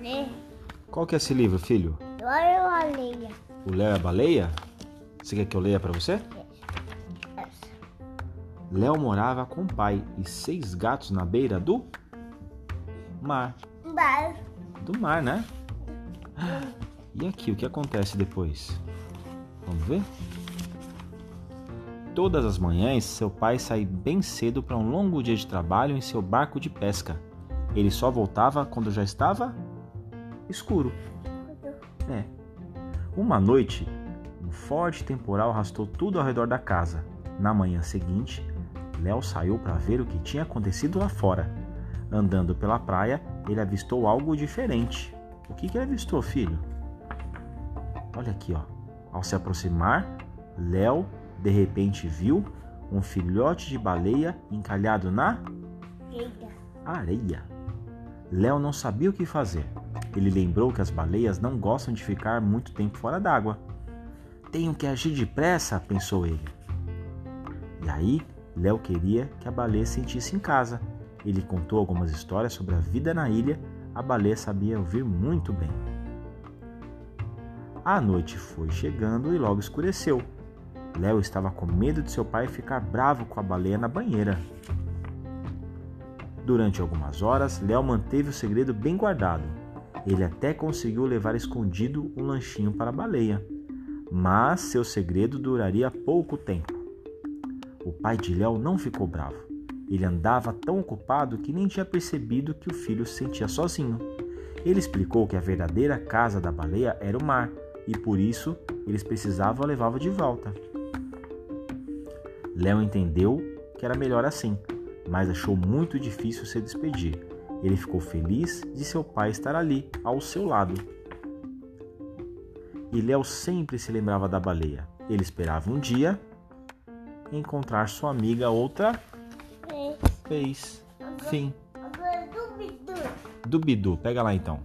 Lê. Qual que é esse livro, filho? Olha a areia. O Léo é a baleia? Você quer que eu leia pra você? Essa. Léo morava com o pai e seis gatos na beira do mar. Bar. Do mar, né? E aqui, o que acontece depois? Vamos ver? Todas as manhãs, seu pai saía bem cedo para um longo dia de trabalho em seu barco de pesca. Ele só voltava quando já estava escuro. É. Uma noite, um forte temporal arrastou tudo ao redor da casa. Na manhã seguinte, Léo saiu para ver o que tinha acontecido lá fora. Andando pela praia, ele avistou algo diferente. O que, que ele avistou, filho? Olha aqui, ó. Ao se aproximar, Léo de repente viu um filhote de baleia encalhado na areia. Léo não sabia o que fazer. Ele lembrou que as baleias não gostam de ficar muito tempo fora d'água. Tenho que agir depressa, pensou ele. E aí, Léo queria que a baleia se sentisse em casa. Ele contou algumas histórias sobre a vida na ilha. A baleia sabia ouvir muito bem. A noite foi chegando e logo escureceu. Léo estava com medo de seu pai ficar bravo com a baleia na banheira. Durante algumas horas, Léo manteve o segredo bem guardado. Ele até conseguiu levar escondido um lanchinho para a baleia. Mas seu segredo duraria pouco tempo. O pai de Léo não ficou bravo. Ele andava tão ocupado que nem tinha percebido que o filho se sentia sozinho. Ele explicou que a verdadeira casa da baleia era o mar e por isso eles precisavam levá-lo de volta. Léo entendeu que era melhor assim, mas achou muito difícil se despedir. Ele ficou feliz de seu pai estar ali, ao seu lado. E Léo sempre se lembrava da baleia. Ele esperava um dia encontrar sua amiga outra vez. Fim. Agora duvido. Do Bidu, pega lá então.